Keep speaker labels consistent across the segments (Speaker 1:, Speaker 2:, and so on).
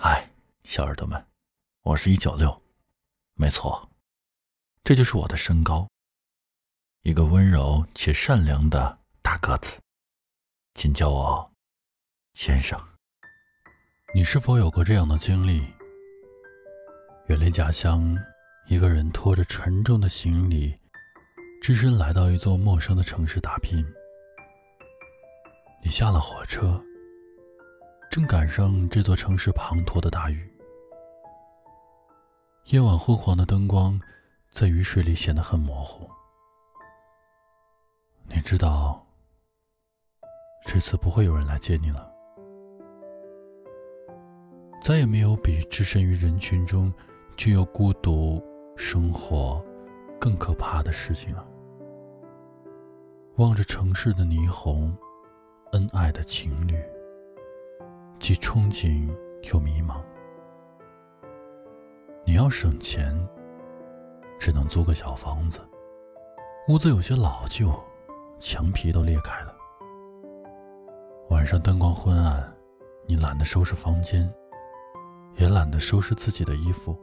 Speaker 1: 嗨，小耳朵们，我是一九六，没错，这就是我的身高，一个温柔且善良的大个子，请叫我先生。你是否有过这样的经历？远离家乡，一个人拖着沉重的行李，只身来到一座陌生的城市打拼。你下了火车。正赶上这座城市滂沱的大雨，夜晚昏黄的灯光在雨水里显得很模糊。你知道，这次不会有人来接你了，再也没有比置身于人群中却又孤独生活更可怕的事情了。望着城市的霓虹，恩爱的情侣。既憧憬又迷茫。你要省钱，只能租个小房子，屋子有些老旧，墙皮都裂开了。晚上灯光昏暗，你懒得收拾房间，也懒得收拾自己的衣服，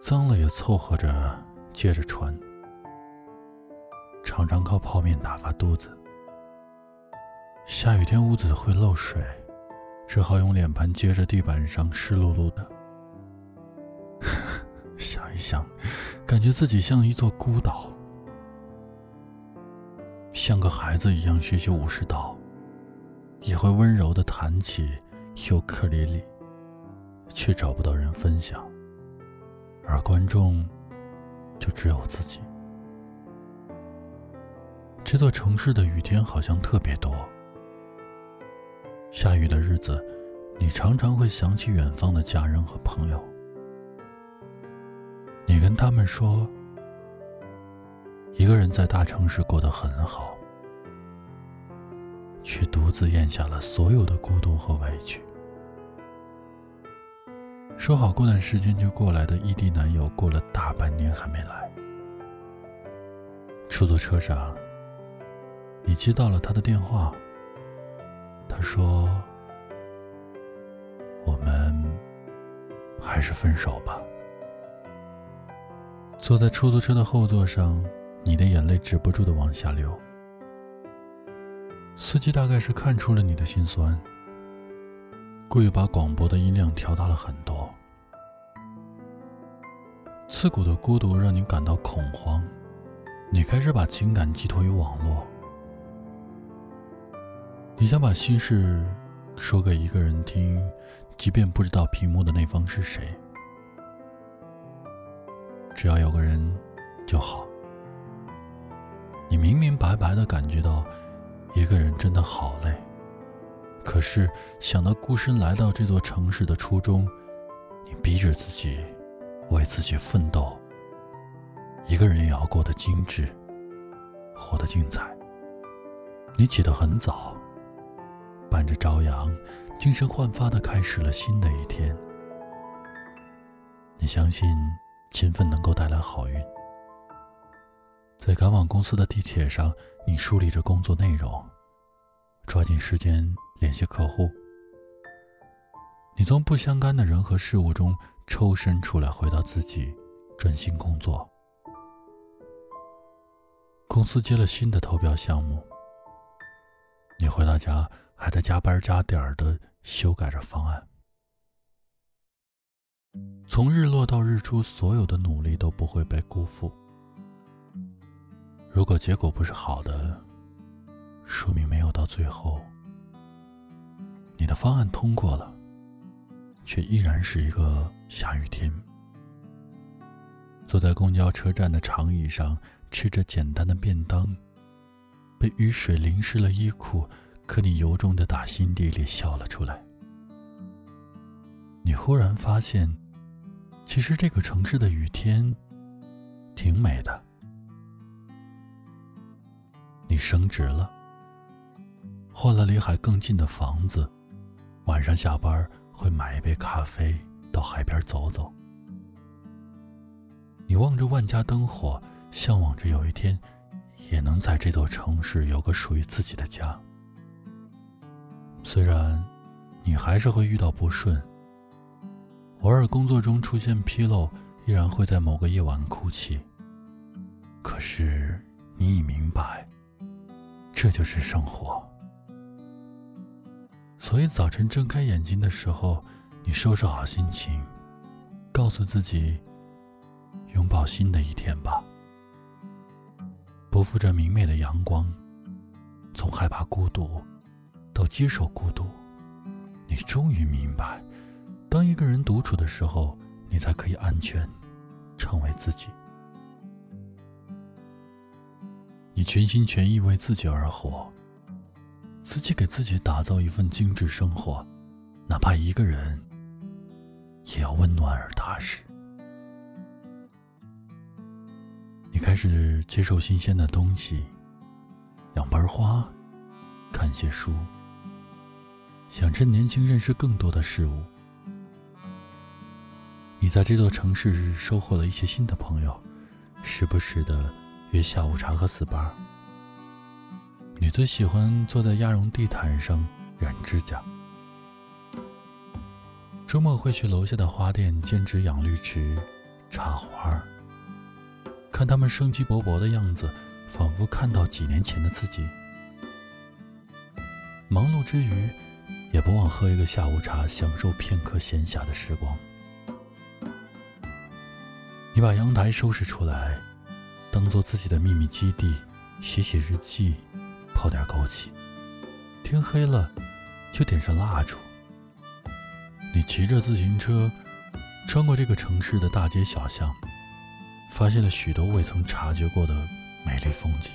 Speaker 1: 脏了也凑合着接着穿，常常靠泡面打发肚子。下雨天屋子会漏水，只好用脸盆接着地板上湿漉漉的。想一想，感觉自己像一座孤岛，像个孩子一样学习武士道，也会温柔的弹起尤克里里，却找不到人分享，而观众就只有自己。这座城市的雨天好像特别多。下雨的日子，你常常会想起远方的家人和朋友。你跟他们说，一个人在大城市过得很好，却独自咽下了所有的孤独和委屈。说好过段时间就过来的异地男友，过了大半年还没来。出租车上，你接到了他的电话。他说：“我们还是分手吧。”坐在出租车的后座上，你的眼泪止不住的往下流。司机大概是看出了你的心酸，故意把广播的音量调大了很多。刺骨的孤独让你感到恐慌，你开始把情感寄托于网络。你想把心事说给一个人听，即便不知道屏幕的那方是谁，只要有个人就好。你明明白白的感觉到一个人真的好累，可是想到孤身来到这座城市的初衷，你逼着自己为自己奋斗。一个人也要过得精致，活得精彩。你起得很早。伴着朝阳，精神焕发的开始了新的一天。你相信勤奋能够带来好运。在赶往公司的地铁上，你梳理着工作内容，抓紧时间联系客户。你从不相干的人和事物中抽身出来，回到自己，专心工作。公司接了新的投标项目，你回到家。还在加班加点的修改着方案。从日落到日出，所有的努力都不会被辜负。如果结果不是好的，说明没有到最后。你的方案通过了，却依然是一个下雨天。坐在公交车站的长椅上，吃着简单的便当，被雨水淋湿了衣裤。可你由衷的打心底里笑了出来。你忽然发现，其实这个城市的雨天挺美的。你升职了，换了离海更近的房子，晚上下班会买一杯咖啡到海边走走。你望着万家灯火，向往着有一天也能在这座城市有个属于自己的家。虽然你还是会遇到不顺。偶尔工作中出现纰漏，依然会在某个夜晚哭泣。可是你已明白，这就是生活。所以早晨睁开眼睛的时候，你收拾好心情，告诉自己，拥抱新的一天吧。不负这明媚的阳光，从害怕孤独到接受孤独，你终于明白。当一个人独处的时候，你才可以安全，成为自己。你全心全意为自己而活，自己给自己打造一份精致生活，哪怕一个人，也要温暖而踏实。你开始接受新鲜的东西，养盆花，看些书，想趁年轻认识更多的事物。你在这座城市收获了一些新的朋友，时不时的约下午茶和 SPA。你最喜欢坐在鸭绒地毯上染指甲，周末会去楼下的花店兼职养绿植、插花，看他们生机勃勃的样子，仿佛看到几年前的自己。忙碌之余，也不忘喝一个下午茶，享受片刻闲暇的时光。你把阳台收拾出来，当做自己的秘密基地，写写日记，泡点枸杞。天黑了，就点上蜡烛。你骑着自行车，穿过这个城市的大街小巷，发现了许多未曾察觉过的美丽风景。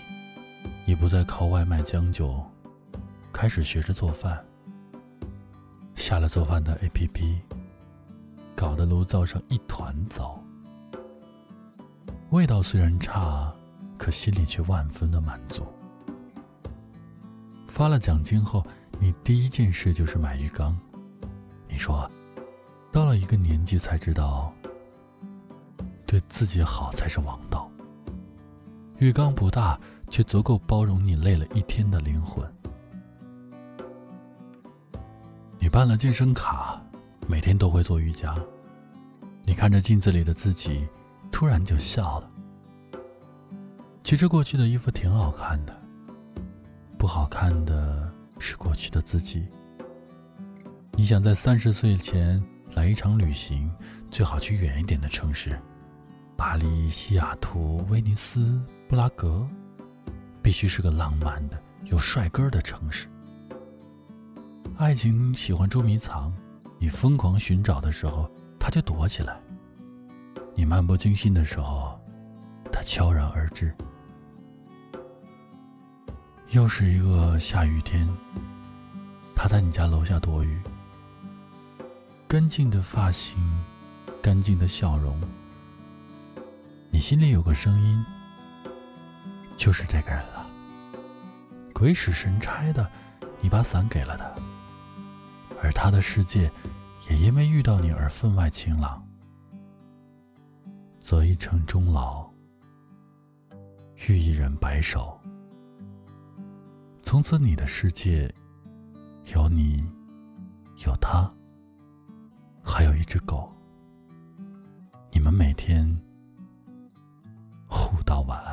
Speaker 1: 你不再靠外卖将就，开始学着做饭。下了做饭的 APP，搞得炉灶上一团糟。味道虽然差，可心里却万分的满足。发了奖金后，你第一件事就是买浴缸。你说，到了一个年纪才知道，对自己好才是王道。浴缸不大，却足够包容你累了一天的灵魂。你办了健身卡，每天都会做瑜伽。你看着镜子里的自己。突然就笑了。其实过去的衣服挺好看的，不好看的是过去的自己。你想在三十岁前来一场旅行，最好去远一点的城市，巴黎、西雅图、威尼斯、布拉格，必须是个浪漫的、有帅哥的城市。爱情喜欢捉迷藏，你疯狂寻找的时候，他就躲起来。你漫不经心的时候，他悄然而至。又是一个下雨天，他在你家楼下躲雨。干净的发型，干净的笑容，你心里有个声音，就是这个人了。鬼使神差的，你把伞给了他，而他的世界也因为遇到你而分外晴朗。择一城终老遇一人白首。从此你的世界有你有他还有一只狗。你们每天互道晚安。